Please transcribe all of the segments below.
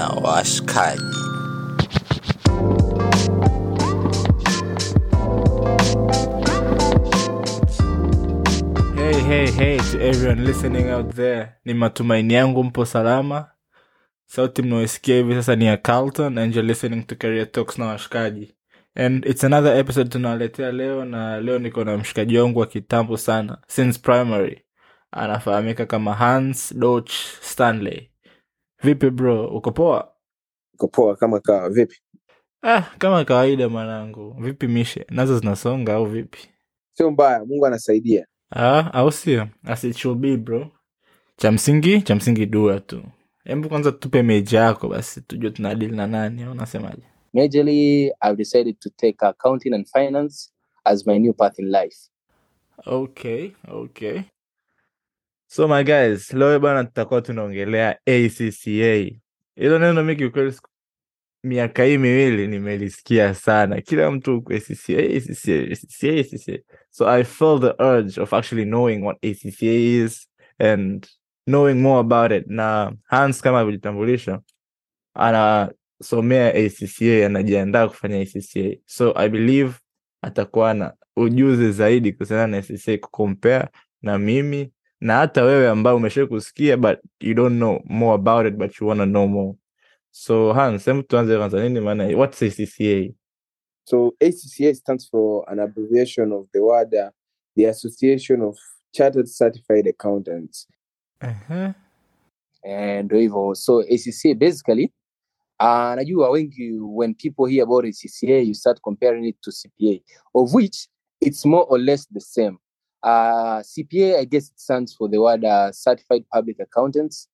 na washikaji. Hey, hey, hey to everyone listening out there. Ni matumaini yangu mpo salama. Sauti mnaoisikia hivi sasa ni ya Carlton and you're listening to Career Talks na washikaji. And it's another episode tunawaletea leo na leo niko na mshikaji wangu wa kitambo sana since primary. Anafahamika kama Hans Doch Stanley. Vipi bro, uko poa? Uko poa kama kawa vipi? Ah, kama kawaida mwanangu. Vipi mishe? Nazo zinasonga au vipi? Sio mbaya, Mungu anasaidia. Ah, au sio? Asichubi bro. Cha msingi, cha msingi dua tu. Hebu kwanza tupe meja yako basi tujue tunadili na nani au unasemaje? Majorly, I've decided to take accounting and finance as my new path in life. Okay, okay. So my guys, leo bana tutakuwa tunaongelea ACCA. Hilo neno mi kiukweli miaka hii miwili nimelisikia sana. Kila mtu ACCA, ACCA, ACCA, ACCA. So I felt the urge of actually knowing what ACCA is and knowing more about it. Na Hans kama alivyojitambulisha anasomea ACCA, anajiandaa kufanya ACCA. So I believe atakuwa na ujuzi zaidi kuhusiana na ACCA kucompare na mimi na hata wewe ambao umesha kusikia but you don't know more about it but you wanna know more. So Hans, hebu tuanze kwanza nini maana what's ACCA? So ACCA stands for an abbreviation of the word uh, the Association of Chartered Certified Accountants. Uh-huh. And ndo hivyo. So ACCA basically, uh, najua wengi when people hear about ACCA, you start comparing it to CPA, of which it's more or less the same. Uh, CPA, I guess it stands for the word uh, Certified Public Accountants.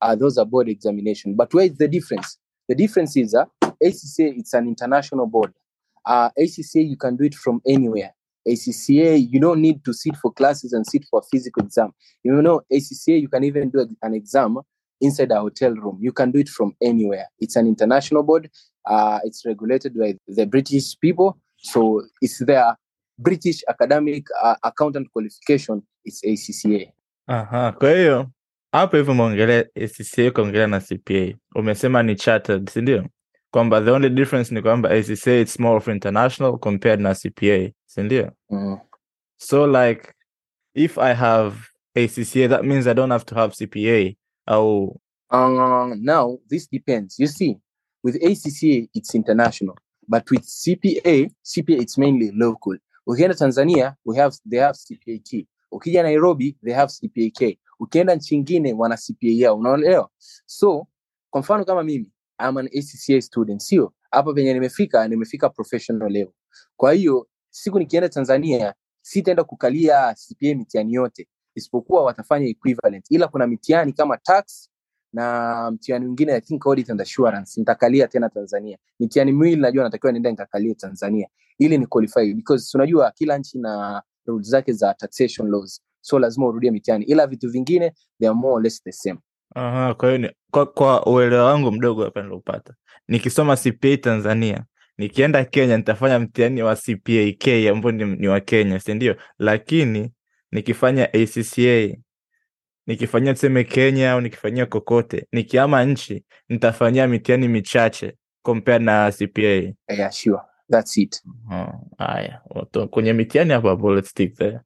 Uh, those are board examination. But where is the difference? The difference is uh, ACCA, it's an international board. Uh, ACCA, you can do it from anywhere. ACCA, you don't need to sit for classes and sit for a physical exam. You know, ACCA, you can even do an exam inside a hotel room. You can do it from anywhere. It's an international board. Uh, it's regulated by the British people. So it's their British Academic uh, Accountant Qualification. It's ACCA. Aha, kwa hiyo hapo hivyo umeongelea ACCA ukaongelea na CPA. Umesema ni chartered, si ndio? Kwamba the only difference ni kwamba ACCA it's more of international compared na CPA, si ndio? Mm. So like if I have ACCA that means I don't have to have CPA au Uh, now, this depends. You see, with ACCA, it's international. But with CPA, CPA, it's mainly local. Ukienda Tanzania, we have, they have CPAT. Ukija Nairobi, they have CPAK. Ukienda nchi ingine, wana CPAL. Unaelewa? So, kwa mfano kama mimi, I'm an ACCA student, sio? Hapa penye nimefika, nimefika professional level. Kwa hiyo, siku nikienda Tanzania, sitaenda kukalia CPA mitihani yote, isipokuwa watafanya equivalent. Ila kuna mitihani kama tax, na mtihani mwingine I think audit and assurance nitakalia tena Tanzania. Mitihani miwili najua natakiwa niende nikakalie Tanzania ili ni qualify because unajua kila nchi na rules zake za taxation laws, so lazima urudie mitihani, ila vitu vingine they are more or less the same. Aha, kwa hiyo kwa, kwa uelewa wangu mdogo hapa nilopata, nikisoma CPA Tanzania, nikienda Kenya nitafanya mtihani wa CPAK ambao ni, ni wa Kenya, si ndio? Lakini nikifanya ACCA, nikifanyia tuseme Kenya au nikifanyia kokote, nikiama nchi nitafanyia mitihani michache compared na CPA. Yeah, sure. That's it. Oh, haya, Wato- kwenye mitihani hapo hapo, let's stick there.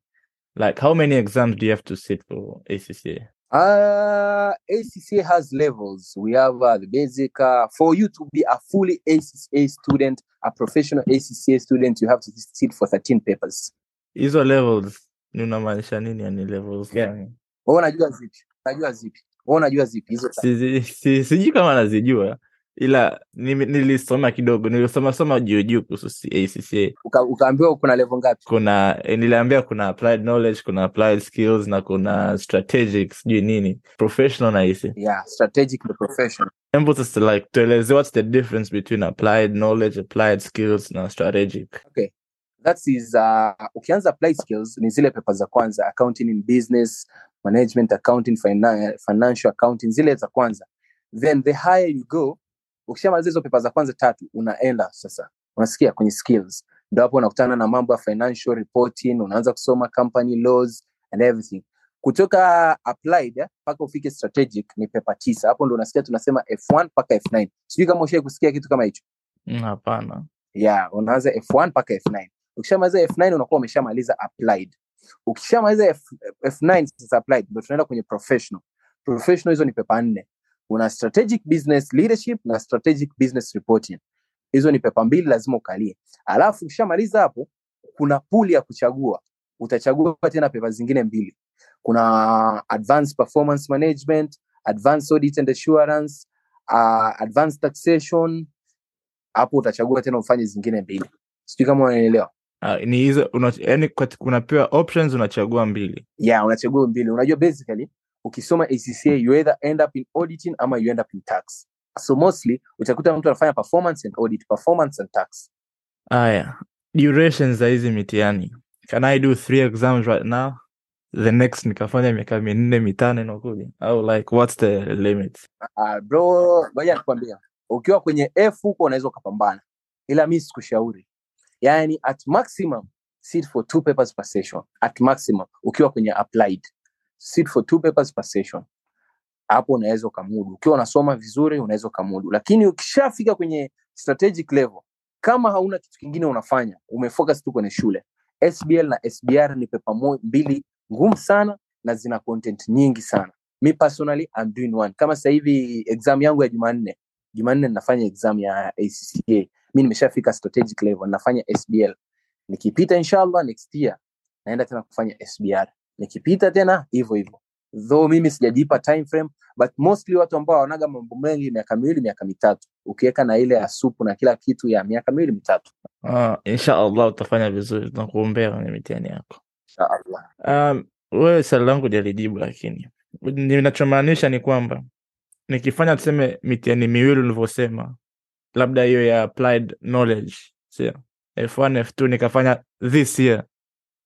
Like how many exams do you have to sit for ACCA? Uh, ACCA has levels. We have uh, the basic. Uh, for you to be a fully ACCA student, a professional ACCA student, you have to sit for 13 papers. Hizo levels ni unamaanisha nini? Yani levels gani? Wewe unajua zipi? Unajua zipi? Wewe unajua zipi hizo? sijui si- si, kama nazijua ila nilisoma kidogo nilisoma soma juu juu kuhusu ACCA Uka, ukaambiwa kuna level ngapi? kuna eh, niliambia kuna applied knowledge kuna applied skills na kuna strategic sijui nini professional na hisi Yeah, strategic na professional. Hebu like tueleze what's the difference between applied knowledge applied skills na strategic That is uh, ukianza apply skills ni zile pepa za kwanza, accounting in business, management accounting, fina financial accounting, zile za kwanza. Then the higher you go, ukishamaliza hizo pepa za kwanza tatu, unaenda sasa, unasikia kwenye skills, ndo hapo unakutana na mambo ya financial reporting, unaanza kusoma company laws and everything. kutoka applied eh, mpaka ufike strategic ni pepa tisa. Hapo ndo unasikia tunasema f1 mpaka f9 sijui kama ushai kusikia kitu kama hicho? Mm, ya yeah unaanza f1 mpaka f9 ukishamaliza f9 unakuwa umeshamaliza applied. Ukishamaliza F, f9 sasa applied ndio tunaenda kwenye professional. Professional hizo ni pepa nne. Una strategic business leadership na strategic business reporting. Hizo ni pepa mbili lazima ukalie. Alafu ukishamaliza hapo kuna puli ya kuchagua. Utachagua tena pepa zingine mbili. Kuna advanced performance management advanced audit and assurance uh, advanced taxation. Hapo utachagua tena ufanye zingine mbili. Sijui kama unaelewa Ah, ni hizo yani unapewa options unachagua mbili. Yeah unachagua mbili. Unajua basically ukisoma acca you either end up in auditing ama you end up in tax. So mostly utakuta mtu anafanya performance and audit performance and tax. Haya durations za hizi mitihani. Can i do three exams right now? The next nikafanya miaka minne mitano inakuja. Au like what's the limit? Uh, bro ngoja nikwambia ukiwa kwenye f huko unaweza ukapambana. Ila mi sikushauri yani at maximum sit for two papers per session. At maximum ukiwa kwenye applied. Sit for two papers per session. Hapo unaweza ukamudu. Ukiwa unasoma vizuri unaweza ukamudu. Lakini ukishafika kwenye strategic level kama hauna kitu kingine unafanya umefocus tu kwenye shule. Sbl na sbr ni pepa mbili ngumu sana na zina content nyingi sana. Mi personally I'm doing one. Kama sasa hivi exam yangu ya jumanne. Jumanne ninafanya exam ya acca mi nimeshafika strategic level nafanya sbl nikipita inshallah next year naenda tena kufanya sbr nikipita tena hivyo hivyo. Though mimi sijajipa time frame but mostly watu ambao wanaga mambo mengi miaka miwili miaka mitatu. Ukiweka na ile ya supu na kila kitu ya miaka miwili mitatu. Ah, insha allah utafanya vizuri. Tunakuombea kwenye mitihani yako. Um, wewe swali langu jalijibu lakini ninachomaanisha ni kwamba nikifanya tuseme mitihani miwili ulivyosema labda hiyo ya applied knowledge sio? F1 f2 nikafanya this year.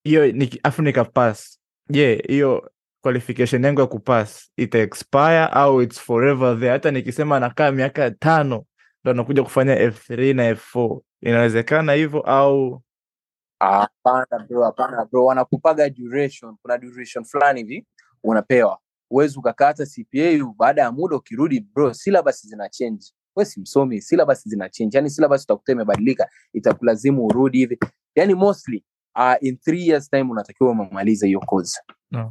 Hiyo niki- afu nikapass je hiyo qualification yangu ya kupass ita expire au its forever there? Hata nikisema nakaa miaka tano ndo nakuja kufanya f3 na f4 inawezekana hivyo au? Hapana bro hapana bro. Wanakupaga duration. Kuna duration fulani hivi unapewa. Uwezi ukakata cpa baada ya muda ukirudi bro syllabus zina change we si msomi syllabus zina change yani syllabus utakuta imebadilika itakulazimu urudi hivi. Yani mostly uh, in three years time unatakiwa umemaliza hiyo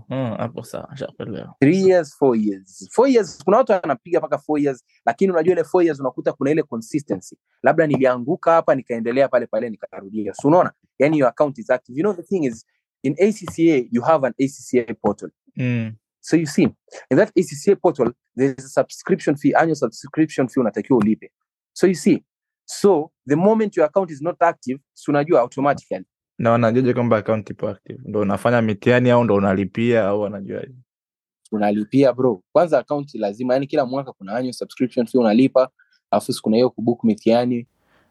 hmm, hapo sawa shakuelewa three years four years. Four years kuna watu wanapiga mpaka four years lakini unajua ile four years unakuta kuna ile consistency. Labda nilianguka hapa nikaendelea pale pale nikarudia. So unaona yani your account is active. You know the thing is in acca you have an acca portal. Mm. So you see in that acca portal there's a subscription fee annual subscription fee unatakiwa ulipe. So you see so the moment your account is not active so unajua automatically. Na wanajuaje kwamba account ipo active? Ndo unafanya mitihani au ndo unalipia au wanajuaje? Unalipia bro. Kwanza account lazima yani kila mwaka kuna annual subscription fee unalipa alafu si kuna hiyo kubook mitihani.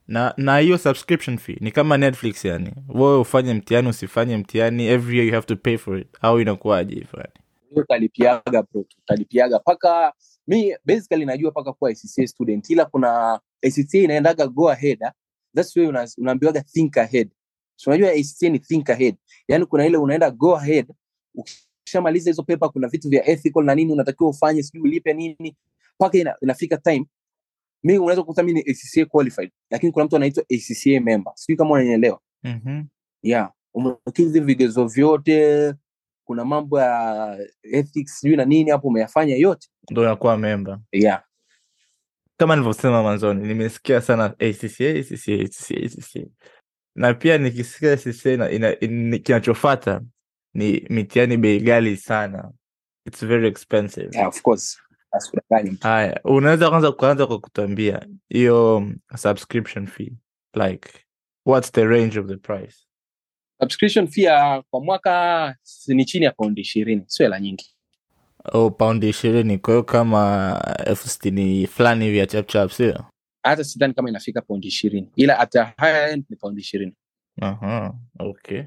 Na na hiyo subscription fee ni kama netflix yani. Wewe ufanye mtihani usifanye mtihani every year you have to pay for it. Au inakuwaje hivyo yani utalipiaga bro utalipiaga. Paka mi basically najua paka kuwa acca student ila kuna acca inaendaga go ahead ah. that's why una, unaambiwaga think ahead. So unajua acca ni think ahead. Yani kuna ile unaenda go ahead ukishamaliza hizo paper kuna vitu vya ethical na nini unatakiwa ufanye sijui ulipe nini paka ina, inafika time mi unaweza kukuta mi ni acca qualified lakini kuna mtu anaitwa acca member. Sijui kama unanielewa. Mm-hmm. yeah. Umekizi vigezo vyote kuna mambo ya ethics sijui na nini hapo umeyafanya yote? Ndo yakuwa memba. Yeah kama nilivyosema mwanzoni nimesikia sana ACCA, ACCA, ACCA, ACCA. na pia nikisikia ACCA ina- ina- in- kinachofata ni mitiani bei ghali sana. Its very expensive. Yeah, of course. Haya unaweza kwanza kuanza kwa kutuambia hiyo subscription fee. Like what's the range of the price subscription fee kwa mwaka ni chini ya paundi ishirini sio hela nyingi. Oh, paundi ishirini. Kwa hiyo kama elfu sitini fulani hivi ya chapchap sio? Hata sidhani kama inafika paundi ishirini ila at the end ni paundi ishirini. Aha, okay.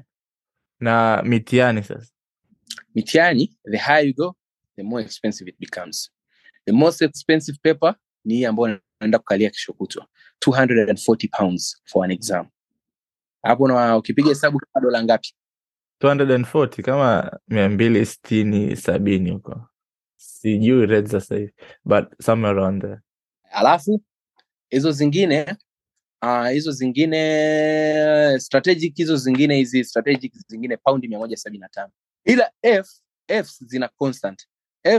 Na mitihani sasa? Mitihani the higher you go the more expensive it becomes. The most expensive paper ni hii ambayo naenda kukalia kesho kutwa. 240 pounds for an exam hapo na ukipiga hesabu kama dola ngapi? 240 kama mia mbili sitini sabini huko. Sijui red sasa hivi but somewhere around there. Alafu hizo zingine uh, hizo zingine strategic hizo zingine hizi strategic zingine paundi mia moja sabini na tano. Ila f fs zina constant.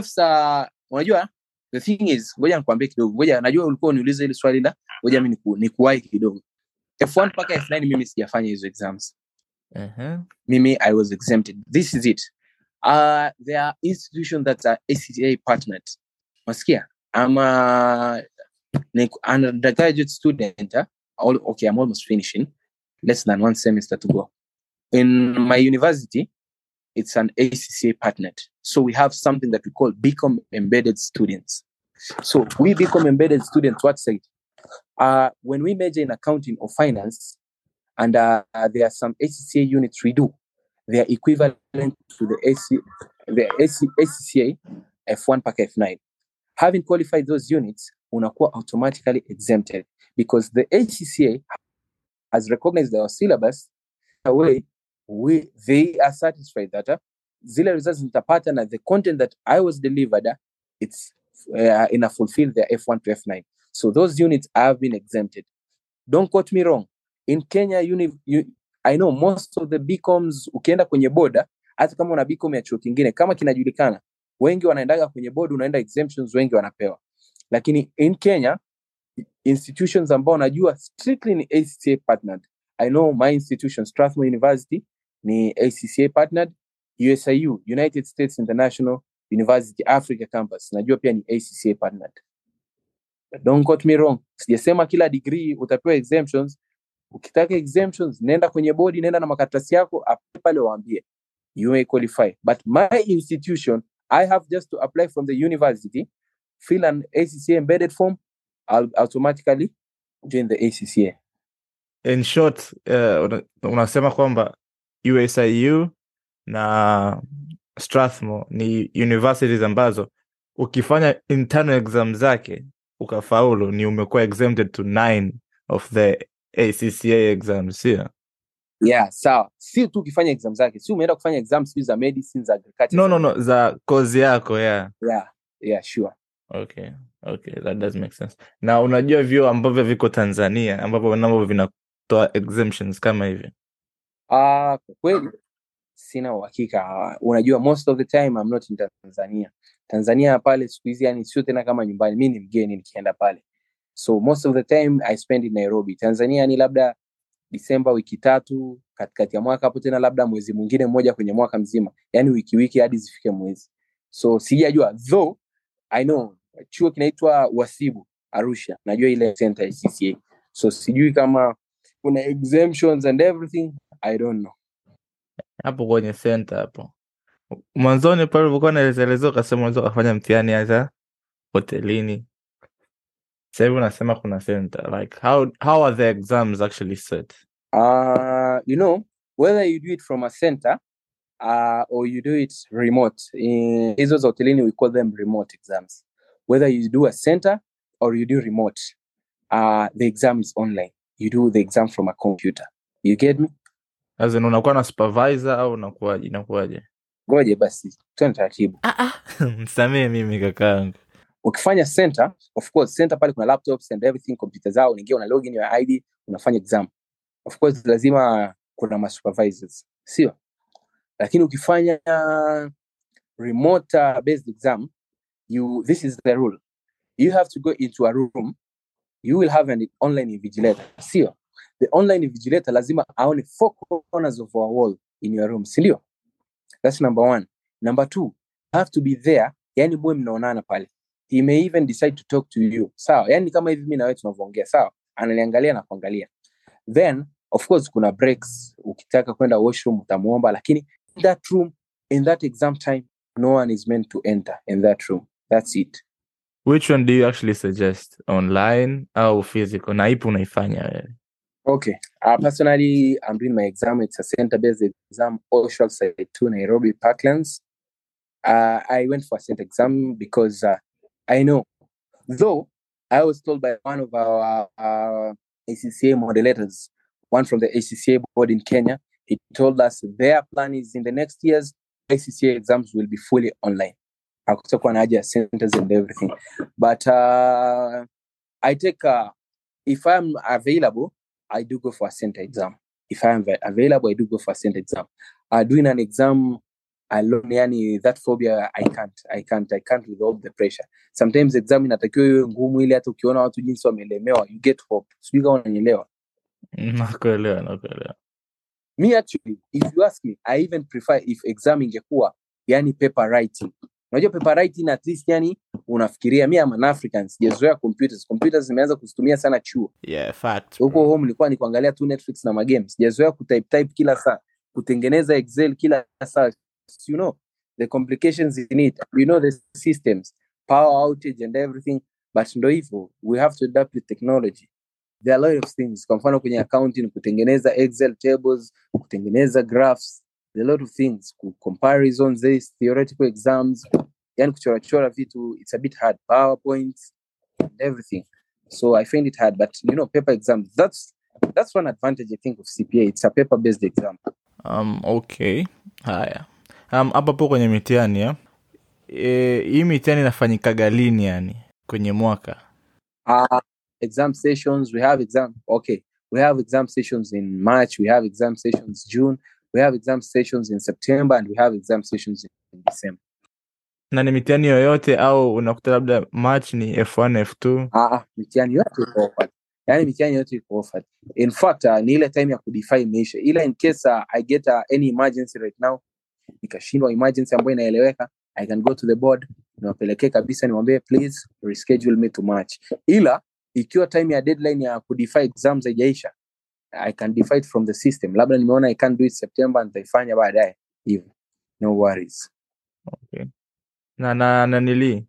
Fs uh, unajua the thing is ngoja nikwambie kidogo ngoja najua ulikuwa uniuliza hili swali la ngoja mi niku, nikuwahi kidogo f1 mpaka f9 mimi sijafanya hizo exams. Ehe. mimi i was exempted. This is it. Uh, there are institutions that are acta partnered masikia i'm a like undergraduate student uh, all, okay i'm almost finishing. Less than one semester to go. In my university it's an acca partnered so we have something that we call become embedded students. So we become embedded students what's it uh, when we major in accounting or finance and uh, there are some ACCA units we do. They are equivalent to the AC, the AC, ACCA F1 pack F9. Having qualified those units, unakuwa automatically exempted because the ACCA has recognized our syllabus in a way we they are satisfied that uh, zile results nitapata na the content that I was delivered uh, it's uh, in a fulfill their F1 to F9. So those units have been exempted. Don't quote me wrong. In Kenya uni, you, I know most of the BComs ukienda kwenye boda hata kama una BCom ya chuo kingine kama kinajulikana wengi wanaendaga kwenye boda, unaenda exemptions wengi wanapewa. Lakini in Kenya institutions ambao najua strictly ni ACCA partnered. I know my institution Strathmore University ni ACCA partnered. USIU United States International University Africa Campus najua pia ni ACCA partnered don't quote me wrong. Sijasema kila degree utapewa exemptions. Ukitaka exemptions nenda kwenye bodi nenda na makaratasi yako pale waambie. You may qualify. But my institution i have just to apply from the university fill an acca embedded form i'll automatically join the acca in short uh, unasema kwamba usiu na strathmore ni universities ambazo ukifanya internal exam zake ukafaulu ni umekuwa exempted to nine of the acca exams sio? Yeah sawa. Si tu ukifanya exam zake si umeenda kufanya exam sijui za medicine za agriculture no no no za kozi yako yeah. Yeah yeah sure. Okay okay that does make sense. Na unajua vyuo ambavyo viko tanzania ambavyo navyo vinatoa exemptions kama hivi? Ah, kwa kweli sina uhakika. Unajua, most of the time I'm not in Tanzania. Tanzania pale siku hizi yani sio tena kama nyumbani, mi ni mgeni nikienda pale, so most of the time I spend in Nairobi. Tanzania ni labda Disemba wiki tatu, katikati ya mwaka hapo tena labda mwezi mwingine mmoja kwenye mwaka mzima, yani wiki wiki hadi zifike mwezi. So sijajua, though I know chuo kinaitwa Wasibu Arusha, najua ile center ya CCA, so sijui kama kuna exemptions and everything. I don't know. hapo kwenye center hapo mwanzoni pale ulivyokuwa naelezaelezea ukasema unaweza ukafanya mtihani hata hotelini sahivi unasema kuna center like how, how are the exams actually set Uh, you know, whether you do it from a center uh, or you do it remote, in hizo za hotelini we call them remote exams. Whether you do a center or you do remote, uh, the exam is online. You do the exam from a computer. You get me? As in unakuwa na supervisor au unakuwaje inakuwaje Ngoje basi, tuende taratibu. msamee mimi kakaangu Ukifanya center, of course, center pale kuna laptops and everything, kompyuta zao, unaingia una login your ID, unafanya exam. Of course, lazima kuna ma supervisors, sio? Lakini ukifanya remote uh, based exam, you this is the rule. You have to go into a room. You will have an online invigilator, sio? The online invigilator lazima aone four corners of our wall in your room, si ndio? That's number one. Number two, have to be there, yani muwe mnaonana pale. He may even decide to talk to you. Sawa, yani kama hivi mimi na wewe tunavyoongea, sawa? Ananiangalia na kuangalia. Then of course kuna breaks. Ukitaka kwenda washroom utamuomba, lakini in that room, in that exam time, no one is meant to enter in that room. That's it. which one do you actually suggest online au physical na ipi unaifanya wewe Okay. Uh, personally, I'm doing my exam. It's a center-based exam, Oshwal Site 2, Nairobi, Parklands. Uh, I went for a center exam because uh, I know, though I was told by one of our uh, ACCA modelators, one from the ACCA board in Kenya, he told us their plan is in the next years ACCA exams will be fully online hakutakuwa na haja centers and everything but uh, I take uh, if I'm available I do go for a center exam. If I'm va- available I do go for a center exam. Uh, doing an exam alone yani that phobia I can't I can't I can't with all the pressure. Sometimes exam inatakiwa iwe ngumu ili hata ukiona watu jinsi wamelemewa you get hope. Sijui kama unanielewa. Nakuelewa nakuelewa. Me actually if you ask me i even prefer if exam ingekuwa yani paper writing unajua paper writing at least yani unafikiria mi am an african sijazoea computers. Computers zimeanza kuzitumia sana chuo. Yeah fact huko home nilikuwa ni kuangalia tu netflix na magame. Sijazoea kutype type kila saa kutengeneza excel kila saa. You know the complications in it. You know the systems power outage and everything. But ndo hivyo we have to adapt with technology. There are a lot of things. Kwa mfano kwenye accounting kutengeneza excel tables kutengeneza graphs a lot of things. Ku- comparisons this theoretical exams yani kuchorachora vitu it's a bit hard. Powerpoints and everything. So i find it hard but you know paper exams that's that's one advantage i think of cpa it's a paper based exam. Um, okay. Haya. Um, hapa po kwenye mitihani ya. E, hii mitihani inafanyikaga lini yani kwenye mwaka? Uh, exam sessions we have exam okay. We have exam sessions in march we have exam sessions june we have exam sessions in september and we have exam sessions in december na ni mitihani yoyote au unakuta labda march ni f1 f2 Ah, ah, mitihani yote iko offered. Yaani mitihani yote iko offered. In fact, uh, ni ile time ya kudefine imeisha. Ila in case uh, I get uh, any emergency right now, nikashindwa emergency ambayo inaeleweka, I can go to the board, niwapelekee kabisa niwaambie please reschedule me to March. Ila ikiwa time ya deadline ya kudefine exams haijaisha, I can defy it from the system. Labda nimeona I can't do it September nitaifanya baadaye. Hivyo. No worries. na na nanili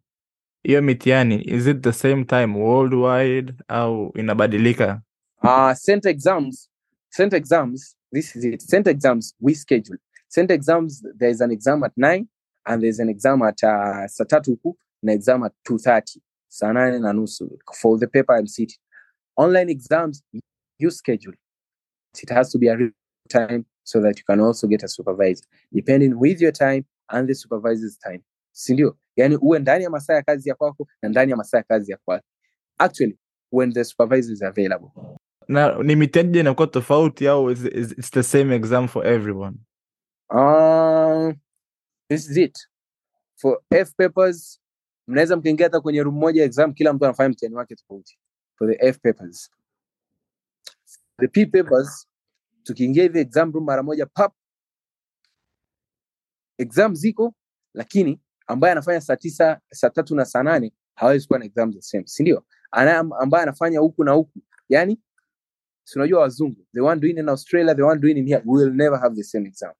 hiyo mitihani is it the same time worldwide au inabadilika Uh, sent exams, sent exams, this is it. sent exams, we schedule. sent exams, there's an exam at 9 and there's an exam at uh, saa tatu huku na exam at 2.30, saa nane na nusu for the paper I'm sitting. Online exams, you schedule. It has to be a real time so that you can also get a supervisor, depending with your time and the supervisor's time. Sindio? Yani uwe ndani ya masaa ya kazi ya kwako na ndani ya masaa ya kazi ya kwake. Actually, when the supervisor is available. na ni mitihani inakuwa tofauti au is, is, it's the same exam for everyone um, this is it. For F papers, mnaweza mkaingia hata kwenye room moja exam, kila mtu anafanya mtihani wake tofauti. For the F papers. The papers, tukiingia hivi exam room mara moja pap, exam ziko, lakini ambaye anafanya saa tisa, saa tatu na saa nane hawezi kuwa na exam the same, si? Ambaye anafanya huku na huku, yani si wazungu, the one doing in Australia, the one doing in here, will never have the same exam.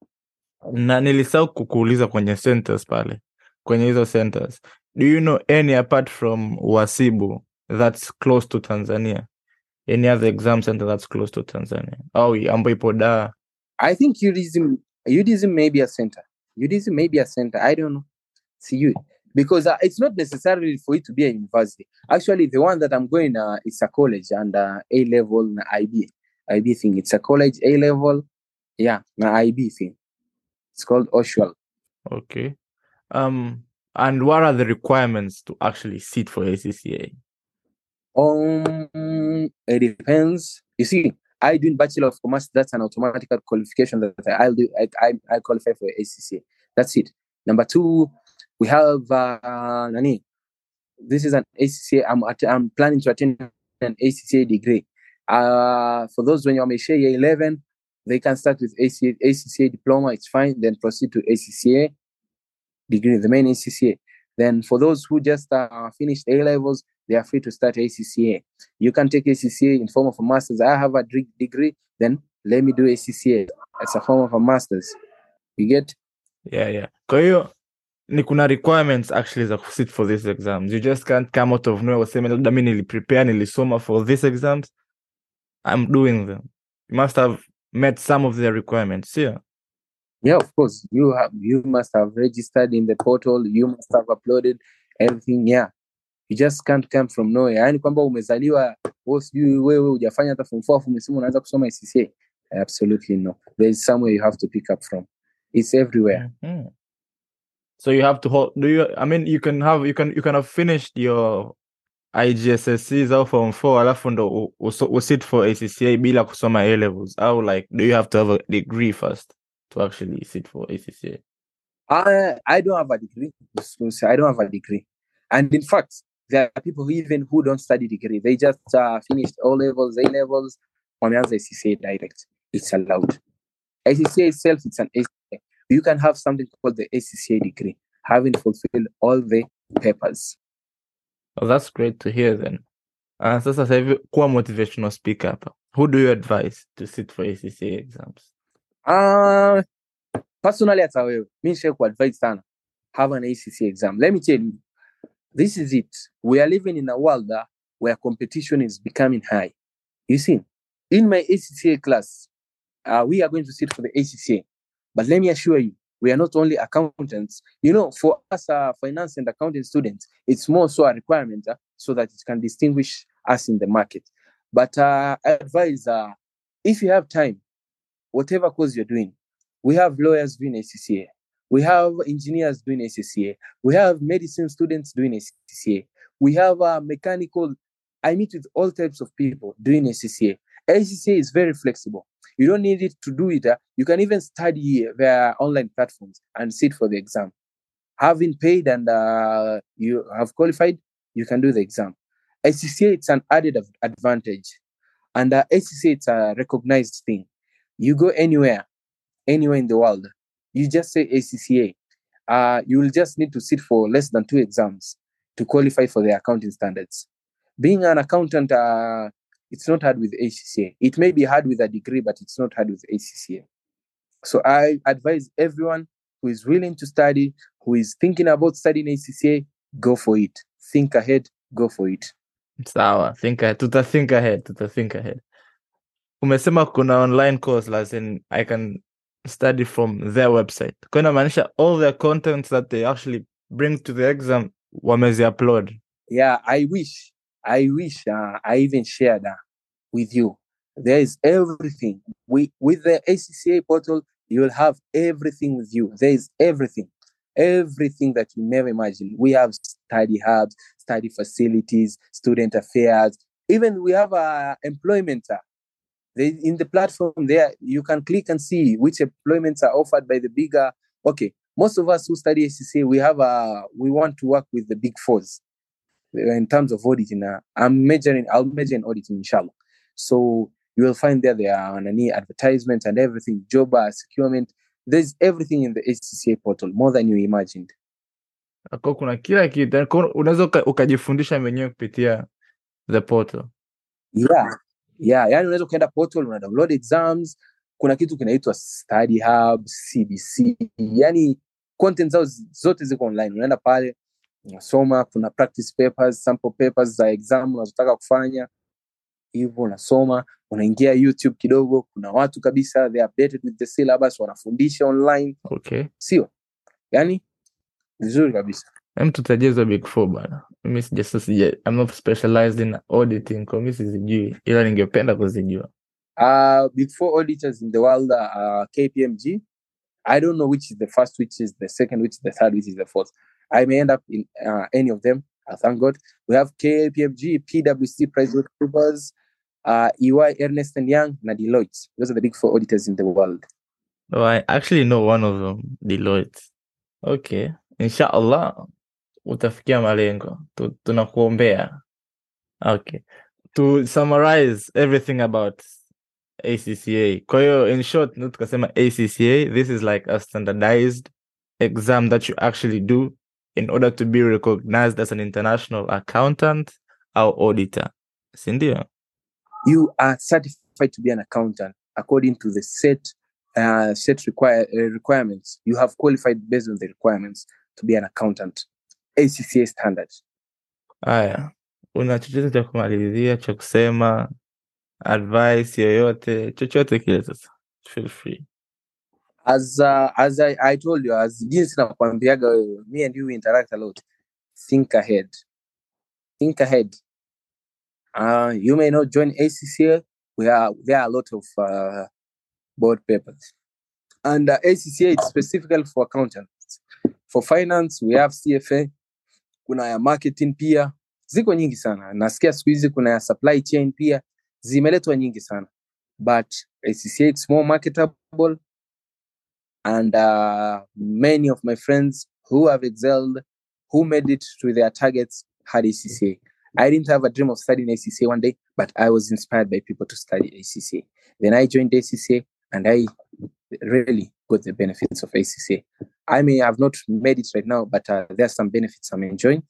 na nilisahau kukuuliza kwenye centers pale kwenye hizo centers do you know any apart from wasibu that's close to tanzania any other exam center that's close to tanzania ipo daa I think UDism, UDism may be a center. UDism may be a center. I don't know. See you because uh, it's not necessarily for it to be a university. Actually, the one that I'm going, uh, it's a college and uh, A level na IB, IB thing. It's a college A level, yeah, na IB thing. It's called Oshwell. okay um and what are the requirements to actually sit for acca Um, it depends. You see, I doing Bachelor of Commerce. That's an automatic qualification that I'll do. I, I, I qualify for ACCA. That's it. Number two, we have uh, Nani. This is an ACCA. I'm at, I'm planning to attend an ACCA degree. Uh, for those when you're share year 11, they can start with ACCA, ACCA diploma. It's fine. Then proceed to ACCA degree, the main ACCA. Then for those who just uh, finished A levels, they are free to start ACCA. You can take ACCA in form of a master's. I have a degree, then let me do ACCA as a form of a master's. You get? yeah yeah kwa hiyo ni kuna requirements actually za kusit for these exams you just can't come out of nowhere useme labda mi niliprepare nilisoma for these exams i'm doing them you must have met some of their requirements yeah Yeah, of course. You have you must have registered in the portal. You must have uploaded everything. Yeah, you just can't come from nowhere. Yani kwamba umezaliwa wewe sijui wewe hujafanya hata form 4 afu umesema unaanza kusoma ACCA. Absolutely no. There's somewhere you have to pick up from. It's everywhere. Mhm. So you have to hold. Do you? I mean, you can have you can you can have finished your IGSSCs au form 4 alafu ndo usit for ACCA bila kusoma A levels au like do you have to have a degree first to actually sit for ACCA? I I don't have a degree. I don't have a degree. And in fact, there are people who even who don't study degree. They just uh, finished all levels, A levels, wameanza ACCA direct. It's allowed. ACCA itself, it's an ACCA. You can have something called the ACCA degree, having fulfilled all the papers. Oh, that's great to hear then. Uh, sasa sasa hivi kuwa motivational speaker hapa. Who do you advise to sit for ACCA exams? Uh, personally, hata wewe, mi nishai kuadvise sana. Have an ACCA exam. Let me tell you, this is it. We are living in a world uh, where competition is becoming high. You see, in my ACCA class, uh, we are going to sit for the ACCA. But let me assure you, we are not only accountants. You know, for us, uh, finance and accounting students, it's more so a requirement uh, so that it can distinguish us in the market. But uh, I advise uh, if you have time, whatever course you're doing, we have lawyers doing ACCA. We have engineers doing ACCA. We have medicine students doing ACCA. We have uh, mechanical. I meet with all types of people doing ACCA. ACCA is very flexible. You don't need it to do it. uh, you can even study via online platforms and sit for the exam. Having paid and uh, you have qualified, you can do the exam. ACCA it's an added advantage, and uh, ACCA it's a recognized thing. You go anywhere, anywhere in the world, you just say ACCA. Uh, you will just need to sit for less than two exams to qualify for the accounting standards. Being an accountant, uh, it's not hard with ACCA. It may be hard with a degree, but it's not hard with ACCA. So I advise everyone who is willing to study, who is thinking about studying ACCA, go for it. Think ahead, go for it. Sawa, think ahead. Tuta think ahead, tuta think ahead. Umesema kuna online course as I can study from their website. Kwa inamaanisha all their contents that they actually bring to the exam wamezi upload. yeah i wish i wish uh, i even shared uh, with you. There is everything. We with the acca portal you will have everything with you. There is everything. Everything that you never imagine. We have study hubs study facilities student affairs. Even we have uh, employment uh, they, in the platform there you can click and see which employments are offered by the bigger okay most of us who study acca we have uh, we want to work with the big fours in terms of auditing, uh, I'm majoring, I'll major in auditing, inshallah. So you will find there there are on any advertisements and everything, job uh, securement. There's everything in the HCCA portal, more than you imagined. Kuna kila kitu. Unaweza uka- ukajifundisha mwenyewe kupitia the portal. Yeah, yeah. Yani unaweza ukaenda portal, una download exams. Kuna kitu kinaitwa study hub, CBC. Yani content zao zote ziko online. Unaenda pale unasoma, kuna practice papers, sample papers za exam unazotaka kufanya hivyo unasoma unaingia youtube kidogo kuna watu kabisa they updated with the syllabus wanafundisha online Okay. sio yani vizuri kabisa Hem tutajie hizo big four bana. Mimi sija sija I'm not specialized in auditing, kwa mimi sizijui ila ningependa kuzijua. uh, big four auditors in the world are kpmg i don't know which is the first which is the second which is the third which is the fourth i may end up in uh, any of them uh, thank god we have kpmg pwc pricewaterhouse uh, ey ernest and young na deloitte those are the big four auditors in the world Oh, I actually know one of them, Deloitte. Okay. Inshallah utafikia malengo. Tu- Tunakuombea. Okay. To summarize everything about ACCA. Kwa hiyo in short, ndio tukasema ACCA, this is like a standardized exam that you actually do in order to be recognized as an international accountant or auditor. Si ndio? you are certified to be an accountant according to the set uh, set require, uh, requirements. You have qualified based on the requirements to be an accountant. ACCA standard. Haya, una chochote cha kumalizia cha kusema, advice yoyote, chochote kile sasa, feel free. As uh, as I, I told you, as jinsi nakwambiaga wewe, me and you interact a lot. Think ahead. Think ahead. Uh, you may not join ACCA. We are there are a lot of uh, board papers. And uh, ACCA it's specifically for accountants. For finance we have CFA, kuna ya marketing pia, ziko nyingi sana. Nasikia siku hizi kuna ya supply chain pia, zimeletwa nyingi sana. But ACCA it's more marketable and uh, many of my friends who have excelled, who made it to their targets, had ACCA. I didn't have a dream of studying ACCA one day, but I was inspired by people to study ACCA. Then I joined ACCA, and I really got the benefits of ACCA. I may have not made it right now, but uh, there are some benefits I'm enjoying.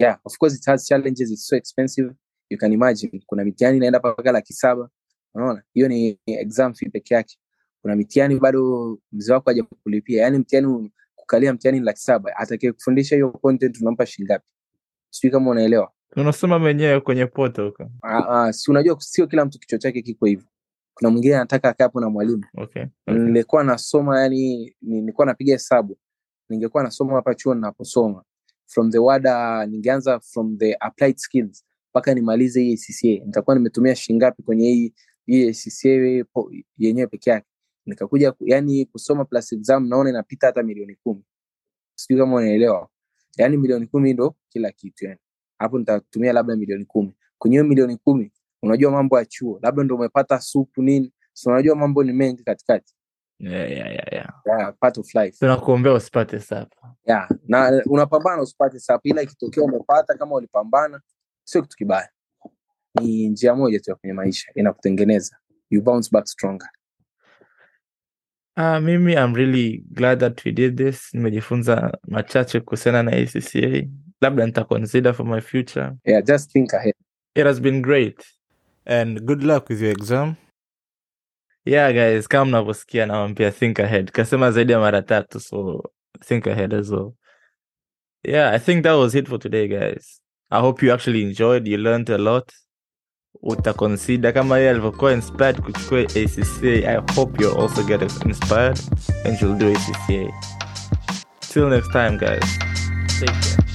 Yeah, of course it has challenges. It's so expensive. You can imagine. Kuna mitihani inaenda mpaka laki saba. Unaona, hiyo ni exam fee peke yake. Kuna mitihani bado mzee wako haja kulipia, yaani mtihani kukalia mtihani laki saba. Atakaye kufundisha hiyo content unampa shilingi ngapi? Sijui kama unaelewa. Unasema mwenyewe kwenye poto huko Ah, ah, si unajua sio kila mtu kichwa chake kiko hivyo. Kuna mwingine anataka akae hapo na mwalimu. okay. Nilikuwa nasoma yani, nilikuwa napiga hesabu, ningekuwa nasoma hapa chuo ninaposoma from the wada, ningeanza from the applied skills mpaka nimalize hii ACCA, nitakuwa nimetumia shilingi ngapi kwenye hii hii ACCA yenyewe peke yake. Nikakuja yani kusoma plus exam, naona inapita hata milioni kumi. Sijui kama unaelewa, yani milioni kumi ndo kila kitu yani. Hapo nitatumia labda milioni kumi. Kwenye milioni kumi, unajua mambo ya chuo, labda ndo umepata supu nini, so unajua mambo ni mengi katikati yeah, yeah, yeah, yeah. yeah, part of life tunakuombea usipate sapa yeah. na unapambana usipate sapu ila ikitokea umepata kama ulipambana sio kitu kibaya ni njia moja tu ya kwenye maisha inakutengeneza you bounce back stronger Uh, mimi I'm really glad that we did this. Nimejifunza machache kuhusiana na ACCA. Labda nita consider for my future. yeah, just think ahead It has been great. And good luck with your exam. Yeah guys, kama mnavyosikia nawambia think ahead. Kasema zaidi ya mara tatu so think ahead as well. Yeah, I think that was it for today guys. I hope you actually enjoyed, you learned a lot. Utaconsider kama yeye alivyokuwa inspired kuchukua ACCA. I hope you're also get inspired and you'll do ACCA. Till next time guys. Take care.